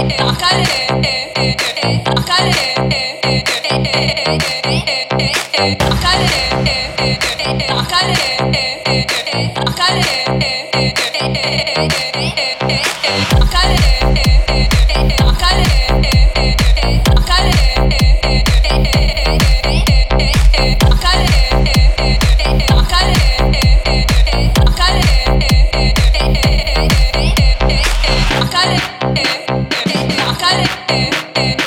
I got it. air, air.